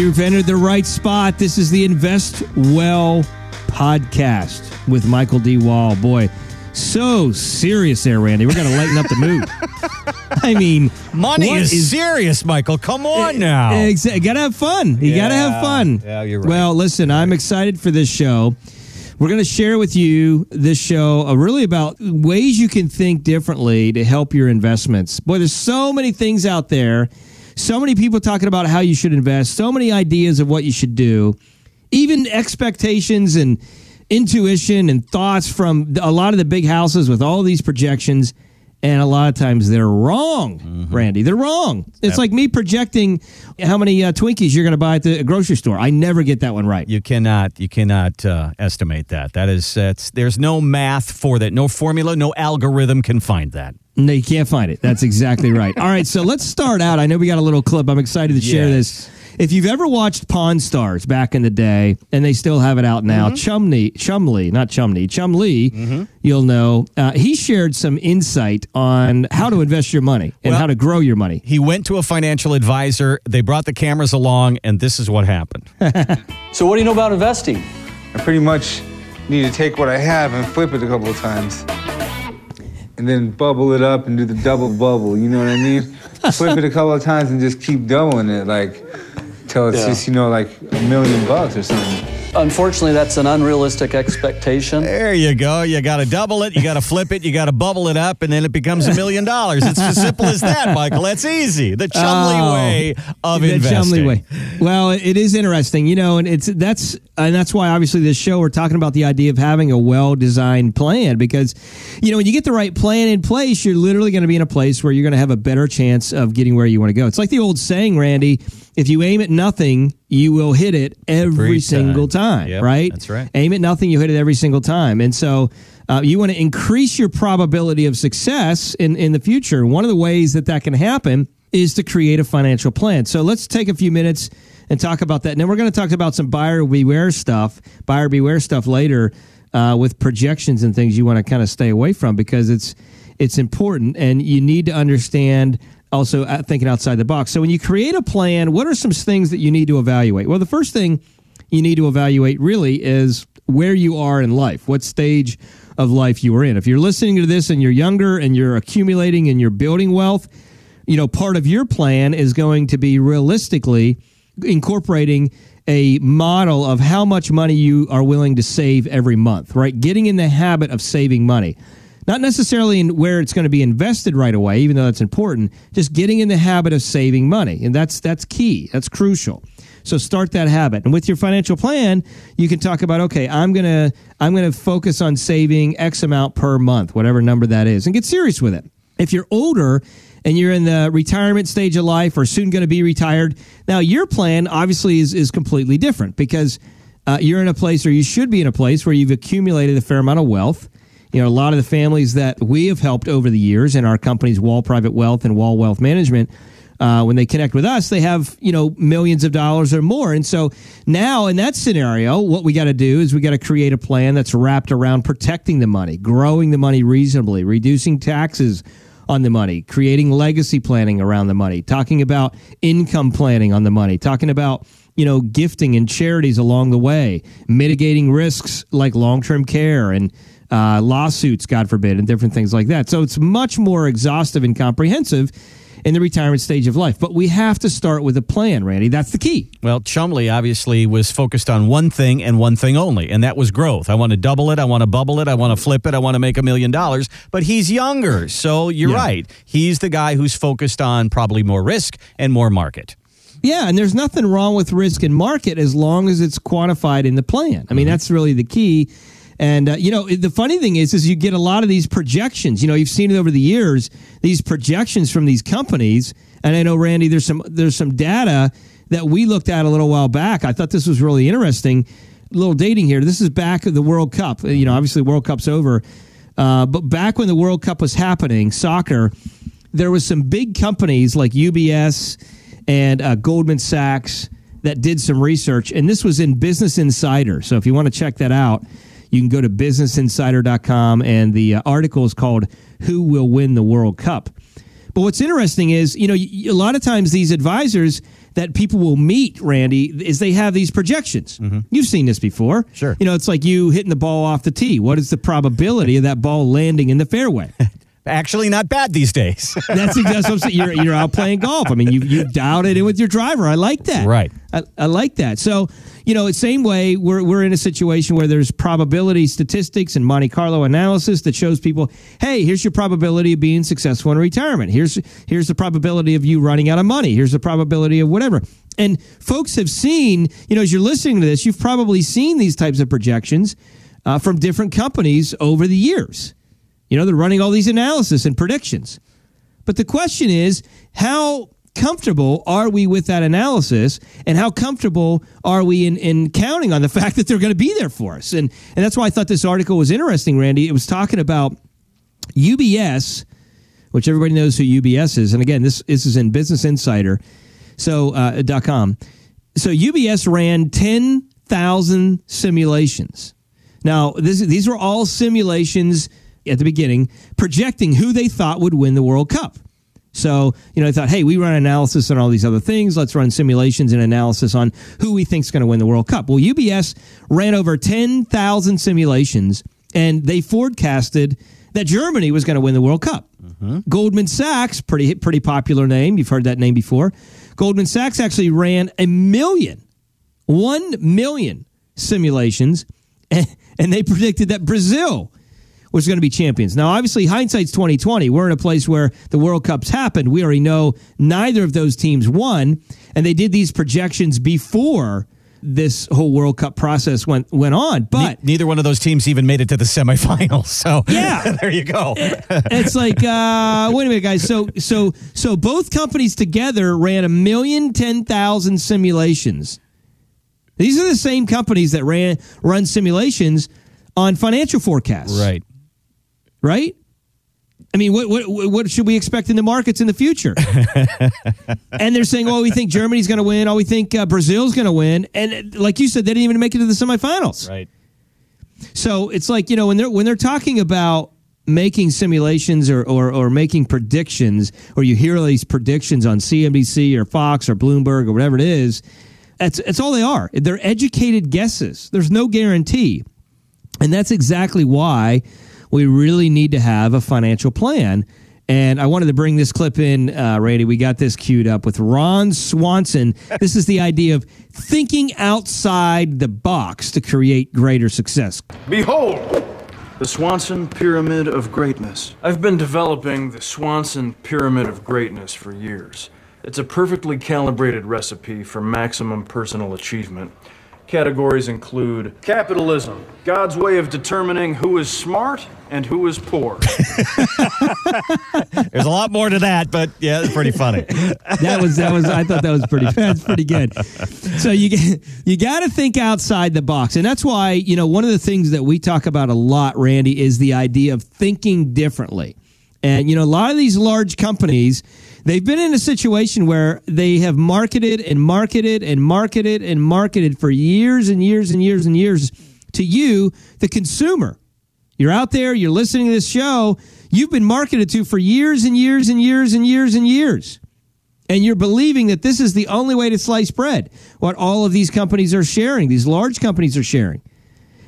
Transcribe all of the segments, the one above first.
you've entered the right spot. This is the Invest Well podcast with Michael D. Wall. Boy, so serious there, Randy. We're going to lighten up the mood. I mean, Money is serious, Michael. Come on now. Exa- gotta have fun. You gotta have fun. Yeah, you're right. Well, listen, I'm excited for this show. We're going to share with you this show uh, really about ways you can think differently to help your investments. Boy, there's so many things out there, so many people talking about how you should invest, so many ideas of what you should do, even expectations and intuition and thoughts from a lot of the big houses with all these projections. And a lot of times they're wrong, Mm-hmm. Randy. They're wrong. It's like me projecting how many uh, Twinkies you're going to buy at the grocery store. I never get that one right. You cannot you cannot uh, estimate that. That is that's there's no math for that. No formula, no algorithm can find that. No, you can't find it. That's exactly right. All right, so let's start out. I know we got a little clip. I'm excited to share Yes. this. If you've ever watched Pawn Stars back in the day, and they still have it out now, Mm-hmm. Chumney, Chumley, not Chumney, Chumley, you'll know. Uh, he shared some insight on how to invest your money and Well- how to grow your money. He went to a financial advisor. They brought the cameras along, and this is what happened. So, what do you know about investing? I pretty much need to take what I have and flip it a couple of times. And then bubble it up and do the double bubble, you know what I mean? flip it a couple of times and just keep doubling it, like, till it's Yeah. just, you know, like a million bucks or something. Unfortunately, that's an unrealistic expectation. There you go. You got to double it. You got to flip it. You got to bubble it up, and then it becomes a million dollars. It's as simple as that, Michael. That's easy. The Chumley Oh, way of the investing. Chumley way. Well, it is interesting, you know, and it's that's and that's why obviously this show we're talking about the idea of having a well-designed plan because you know when you get the right plan in place, you're literally going to be in a place where you're going to have a better chance of getting where you want to go. It's like the old saying, Randy: if you aim at nothing, you will hit it every, Every single time. time. Yep, right? that's right. Aim at nothing, you hit it every single time, and so. Uh, you want to increase your probability of success in, in the future. One of the ways that that can happen is to create a financial plan. So let's take a few minutes and talk about that. And then we're going to talk about some buyer beware stuff, buyer beware stuff later uh, with projections and things you want to kind of stay away from because it's it's important and you need to understand also uh, thinking outside the box. So when you create a plan, what are some things that you need to evaluate? Well, the first thing you need to evaluate really is where you are in life, what stage of life you are in. If you're listening to this and you're younger and you're accumulating and you're building wealth, you know, part of your plan is going to be realistically incorporating a model of how much money you are willing to save every month, right? Getting in the habit of saving money. Not necessarily in where it's going to be invested right away, even though that's important, just getting in the habit of saving money. And that's that's key. That's crucial. So start that habit. And with your financial plan, you can talk about, okay, I'm going to I'm going to focus on saving X amount per month, whatever number that is, and get serious with it. If you're older and you're in the retirement stage of life or soon going to be retired, now your plan obviously is, is completely different because uh, you're in a place or you should be in a place where you've accumulated a fair amount of wealth. You know, a lot of the families that we have helped over the years in our companies, Wall Private Wealth and Wall Wealth Management, uh, when they connect with us, they have you know millions of dollars or more. And so now in that scenario, what we got to do is we got to create a plan that's wrapped around protecting the money, growing the money reasonably, reducing taxes on the money, creating legacy planning around the money, talking about income planning on the money, talking about you know gifting and charities along the way, mitigating risks like long term care and uh, lawsuits, God forbid, and different things like that. So it's much more exhaustive and comprehensive in the retirement stage of life. But we have to start with a plan, Randy. That's the key. Well, Chumley obviously was focused on one thing and one thing only, and that was growth. I want to double it. I want to bubble it. I want to flip it. I want to make a million dollars. But he's younger. So you're Yeah. right. He's the guy who's focused on probably more risk and more market. Yeah, and there's nothing wrong with risk and market as long as it's quantified in the plan. I mean, that's really the key. And uh, you know, the funny thing is, is you get a lot of these projections. You know, you've seen it over the years. These projections from these companies, and I know Randy, there's some there's some data that we looked at a little while back. I thought this was really interesting. A little dating here. This is back of the World Cup. You know, obviously World Cup's over, uh, but back when the World Cup was happening, soccer, there was some big companies like UBS and uh, Goldman Sachs that did some research, and this was in Business Insider. So if you want to check that out, you can go to businessinsider.com, and the uh, article is called "Who Will Win the World Cup." But what's interesting is, you know, a lot of times these advisors that people will meet, Randy, is they have these projections. You've seen this before. Mm-hmm. Sure. You know, it's like you hitting the ball off the tee. What is the probability of that ball landing in the fairway? Actually, not bad these days. That's, exactly what I'm saying. You're, you're out playing golf. I mean, you you dialed it in with your driver. I like that. Right. I, I like that. So, you know, same way we're we're in a situation where there's probability statistics and Monte Carlo analysis that shows people, hey, here's your probability of being successful in retirement. Here's here's the probability of you running out of money. Here's the probability of whatever. And folks have seen, you know, as you're listening to this, you've probably seen these types of projections uh, from different companies over the years. You know, they're running all these analysis and predictions. But the question is, how comfortable are we with that analysis and how comfortable are we in, in counting on the fact that they're going to be there for us? And, and that's why I thought this article was interesting, Randy. It was talking about UBS, which everybody knows who UBS is. And again, this, this is in Business Insider, so uh, dot .com. So UBS ran 10,000 simulations. Now, this, these were all simulations at the beginning projecting who they thought would win the World Cup. So, you know, I thought, hey, we run analysis on all these other things. Let's run simulations and analysis on who we think is going to win the World Cup. Well, UBS ran over 10,000 simulations and they forecasted that Germany was going to win the World Cup. Mm-hmm. Goldman Sachs, pretty pretty popular name. You've heard that name before. Goldman Sachs actually ran a million, one million simulations, and, and they predicted that Brazil was going to be champions. Now, obviously, hindsight's twenty twenty. We're in a place where the World Cups happened. We already know neither of those teams won, and they did these projections before this whole World Cup process went went on. But Neither one of those teams even made it to the semifinals. So Yeah. there you go. it's like uh, wait a minute, guys. So so so both companies together ran a million ten thousand simulations. These are the same companies that ran run simulations on financial forecasts. right. Right? I mean, what what what should we expect in the markets in the future? and they're saying, "Oh, we think Germany's going to win. Oh, we think uh, Brazil's going to win." And like you said, they didn't even make it to the semifinals. Right. So it's like you know when they're when they're talking about making simulations or, or or making predictions, or you hear these predictions on CNBC or Fox or Bloomberg or whatever it is, that's that's all they are. They're educated guesses. There's no guarantee, and that's exactly why we really need to have a financial plan. And I wanted to bring this clip in, uh, Randy. We got this queued up with Ron Swanson. This is the idea of thinking outside the box to create greater success. Behold, the Swanson Pyramid of Greatness. I've been developing the Swanson Pyramid of Greatness for years. It's a perfectly calibrated recipe for maximum personal achievement. Categories include capitalism, God's way of determining who is smart and who is poor. There's a lot more to that, but yeah, it's pretty funny. That was that was I thought that was pretty that's pretty good. So you get you got to think outside the box, and that's why you know one of the things that we talk about a lot, Randy, is the idea of thinking differently. And you know, a lot of these large companies, they've been in a situation where they have marketed and marketed and marketed and marketed for years and years and years and years to you, the consumer. You're out there, you're listening to this show, you've been marketed to for years and years and years and years and years. And you're believing that this is the only way to slice bread, what all of these companies are sharing, these large companies are sharing.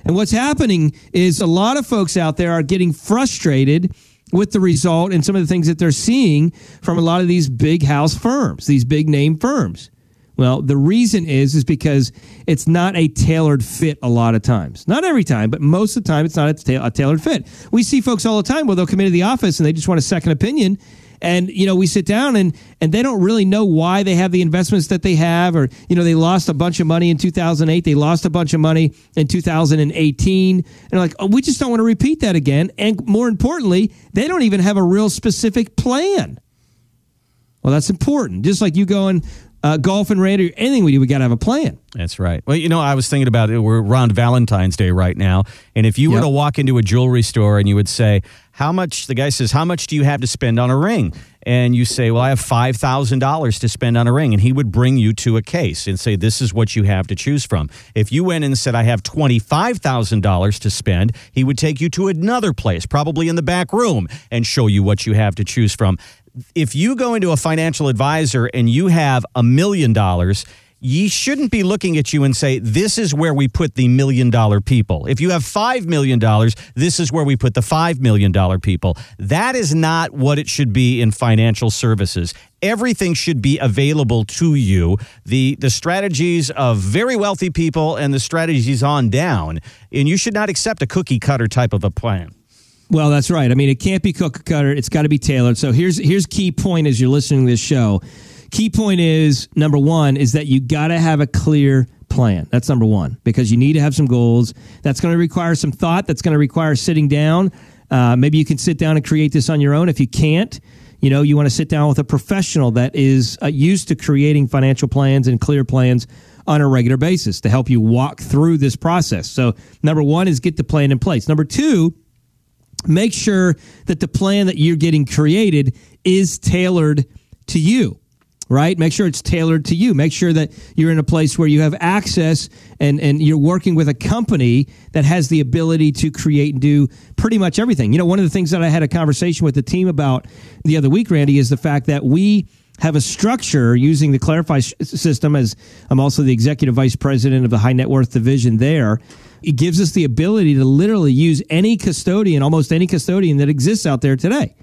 And what's happening is a lot of folks out there are getting frustrated with the result and some of the things that they're seeing from a lot of these big house firms, these big name firms. Well, the reason is is because it's not a tailored fit a lot of times. Not every time, but most of the time it's not a, ta- a tailored fit. We see folks all the time where they'll come into the office and they just want a second opinion and you know we sit down and and they don't really know why they have the investments that they have or you know they lost a bunch of money in 2008 they lost a bunch of money in 2018 and like oh we just don't want to repeat that again. And more importantly they don't even have a real specific plan. Well that's important. Just like you going uh, golf and raid or anything we do we got to have a plan That's right. Well, you know, I was thinking about it. We're around Valentine's Day right now. And if you were to walk into a jewelry store and you would say, How much, the guy says, How much do you have to spend on a ring? And you say, Well, I have $5,000 to spend on a ring. And he would bring you to a case and say, This is what you have to choose from. If you went and said, I have $25,000 to spend, he would take you to another place, probably in the back room, and show you what you have to choose from. If you go into a financial advisor and you have a million dollars, ye shouldn't be looking at you and say, This is where we put the million dollar people. If you have $5 million, this is where we put the $5 million people. That is not what it should be in financial services. Everything should be available to you. The, the strategies of very wealthy people and the strategies on down. And you should not accept a cookie cutter type of a plan. Well, that's right. I mean, it can't be cookie cutter. It's got to be tailored. So here's here's key point as you're listening to this show. Key point is number one is that you got to have a clear plan. That's number one because you need to have some goals. That's going to require some thought. That's going to require sitting down. Uh, maybe you can sit down and create this on your own. If you can't, you know, you want to sit down with a professional that is uh, used to creating financial plans and clear plans on a regular basis to help you walk through this process. So, number one is get the plan in place. Number two make sure that the plan that you're getting created is tailored to you right? Make sure it's tailored to you. Make sure that you're in a place where you have access and and you're working with a company that has the ability to create and do pretty much everything. You know one of the things that i had a conversation with the team about the other week randy is the fact that we have a structure using the clarify system as i'm also the executive vice president of the high net worth division there it gives us the ability to literally use any custodian, almost any custodian that exists out there today.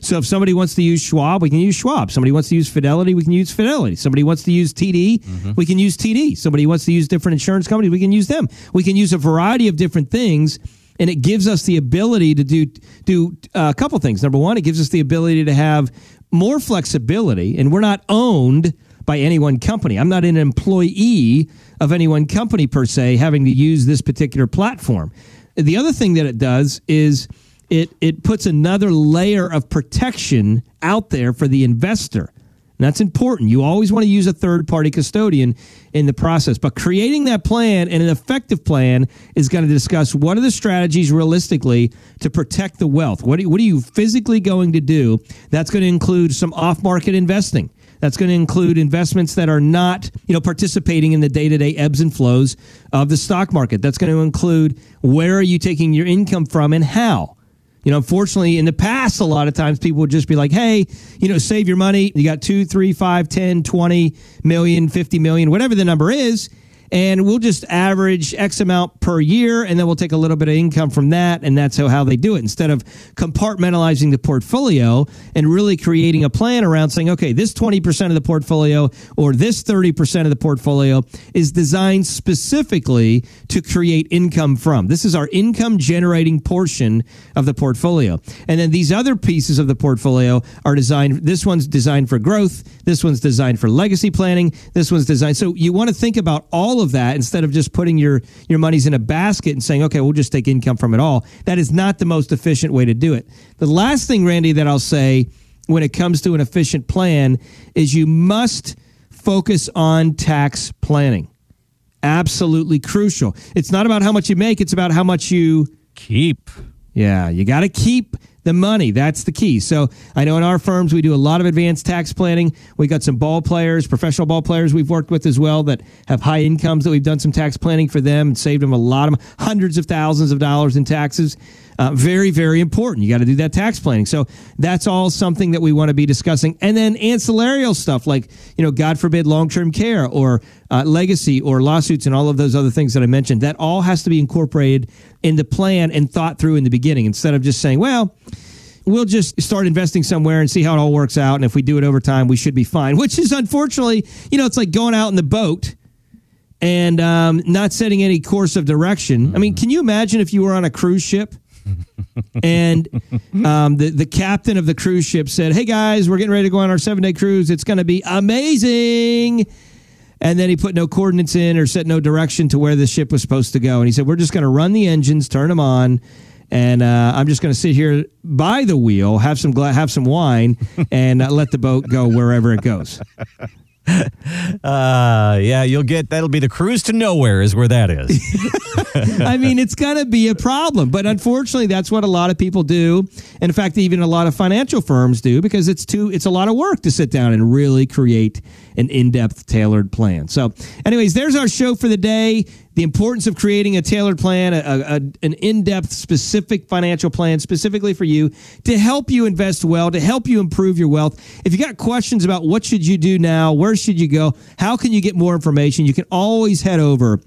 So if somebody wants to use Schwab, we can use Schwab. Somebody wants to use Fidelity, we can use Fidelity. Somebody wants to use TD, mm-hmm. we can use TD. Somebody wants to use different insurance companies, we can use them. We can use a variety of different things and it gives us the ability to do do uh, a couple things. Number one, it gives us the ability to have more flexibility, and we're not owned by any one company. I'm not an employee of any one company per se having to use this particular platform. The other thing that it does is it it puts another layer of protection out there for the investor. And that's important. You always want to use a third party custodian in the process. But creating that plan and an effective plan is going to discuss what are the strategies realistically to protect the wealth. What what are you physically going to do? That's going to include some off market investing. That's going to include investments that are not, you know, participating in the day-to-day ebbs and flows of the stock market. That's going to include where are you taking your income from and how. You know, unfortunately, in the past, a lot of times people would just be like, hey, you know, save your money. You got two, three, five, 10, 20 million, 50 million, whatever the number is and we'll just average X amount per year, and then we'll take a little bit of income from that, and that's how, how they do it. Instead of compartmentalizing the portfolio and really creating a plan around saying, okay, this 20% of the portfolio or this 30% of the portfolio is designed specifically to create income from. This is our income generating portion of the portfolio. And then these other pieces of the portfolio are designed, this one's designed for growth, this one's designed for legacy planning, this one's designed. So you want to think about all of that instead of just putting your your monies in a basket and saying, okay, we'll just take income from it all. That is not the most efficient way to do it. The last thing, Randy, that I'll say when it comes to an efficient plan is you must focus on tax planning. Absolutely crucial. It's not about how much you make, it's about how much you keep. Yeah, you got to keep the money. That's the key. So I know in our firms we do a lot of advanced tax planning. We got some ball players, professional ball players we've worked with as well that have high incomes that we've done some tax planning for them and saved them a lot of hundreds of thousands of dollars in taxes. Uh, very, very important. You got to do that tax planning. So that's all something that we want to be discussing. And then ancillarial stuff like, you know, God forbid, long term care or uh, legacy or lawsuits and all of those other things that I mentioned. That all has to be incorporated in the plan and thought through in the beginning instead of just saying, well, we'll just start investing somewhere and see how it all works out. And if we do it over time, we should be fine, which is unfortunately, you know, it's like going out in the boat and um, not setting any course of direction. I mean, can you imagine if you were on a cruise ship? And um, the the captain of the cruise ship said, "Hey guys, we're getting ready to go on our seven day cruise. It's going to be amazing." And then he put no coordinates in or set no direction to where the ship was supposed to go. And he said, "We're just going to run the engines, turn them on." And uh, I'm just going to sit here by the wheel, have some gla- have some wine, and uh, let the boat go wherever it goes. Uh, yeah, you'll get that'll be the cruise to nowhere is where that is. I mean, it's going to be a problem, but unfortunately, that's what a lot of people do. And in fact, even a lot of financial firms do because it's too it's a lot of work to sit down and really create an in-depth tailored plan. So, anyways, there's our show for the day. The importance of creating a tailored plan, a, a, an in depth, specific financial plan specifically for you to help you invest well, to help you improve your wealth. If you got questions about what should you do now, where should you go, how can you get more information, you can always head over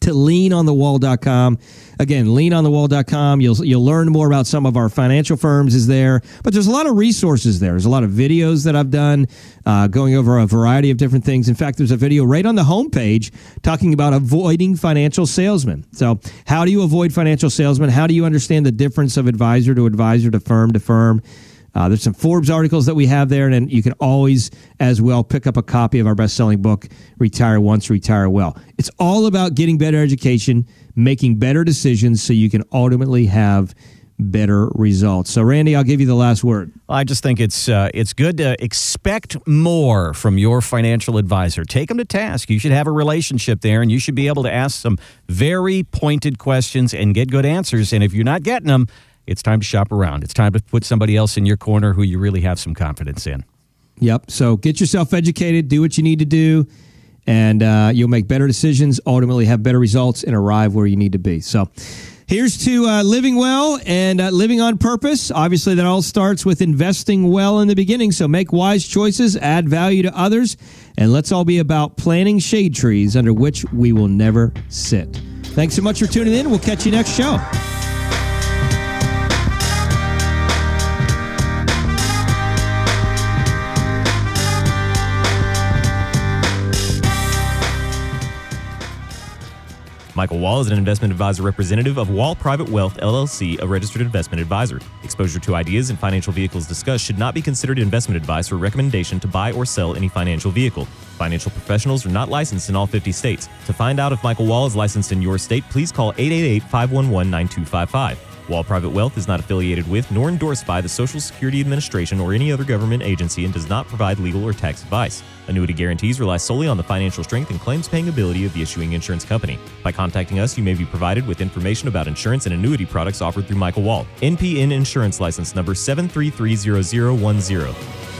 to leanonthewall.com. Again, leanonthewall.com. You'll you'll learn more about some of our financial firms is there, but there's a lot of resources there. There's a lot of videos that I've done uh, going over a variety of different things. In fact, there's a video right on the homepage talking about avoiding financial salesmen. So, how do you avoid financial salesmen? How do you understand the difference of advisor to advisor to firm to firm? Uh, there's some Forbes articles that we have there, and you can always, as well, pick up a copy of our best selling book, Retire Once, Retire Well. It's all about getting better education, making better decisions so you can ultimately have better results. So, Randy, I'll give you the last word. I just think it's uh, it's good to expect more from your financial advisor. Take them to task. You should have a relationship there, and you should be able to ask some very pointed questions and get good answers. And if you're not getting them, it's time to shop around. It's time to put somebody else in your corner who you really have some confidence in. Yep. So get yourself educated, do what you need to do, and uh, you'll make better decisions, ultimately have better results, and arrive where you need to be. So here's to uh, living well and uh, living on purpose. Obviously, that all starts with investing well in the beginning. So make wise choices, add value to others, and let's all be about planting shade trees under which we will never sit. Thanks so much for tuning in. We'll catch you next show. Michael Wall is an investment advisor representative of Wall Private Wealth LLC, a registered investment advisor. Exposure to ideas and financial vehicles discussed should not be considered investment advice or recommendation to buy or sell any financial vehicle. Financial professionals are not licensed in all 50 states. To find out if Michael Wall is licensed in your state, please call 888 511 9255. Wall Private Wealth is not affiliated with nor endorsed by the Social Security Administration or any other government agency and does not provide legal or tax advice. Annuity guarantees rely solely on the financial strength and claims paying ability of the issuing insurance company. By contacting us, you may be provided with information about insurance and annuity products offered through Michael Wall. NPN Insurance License Number 7330010.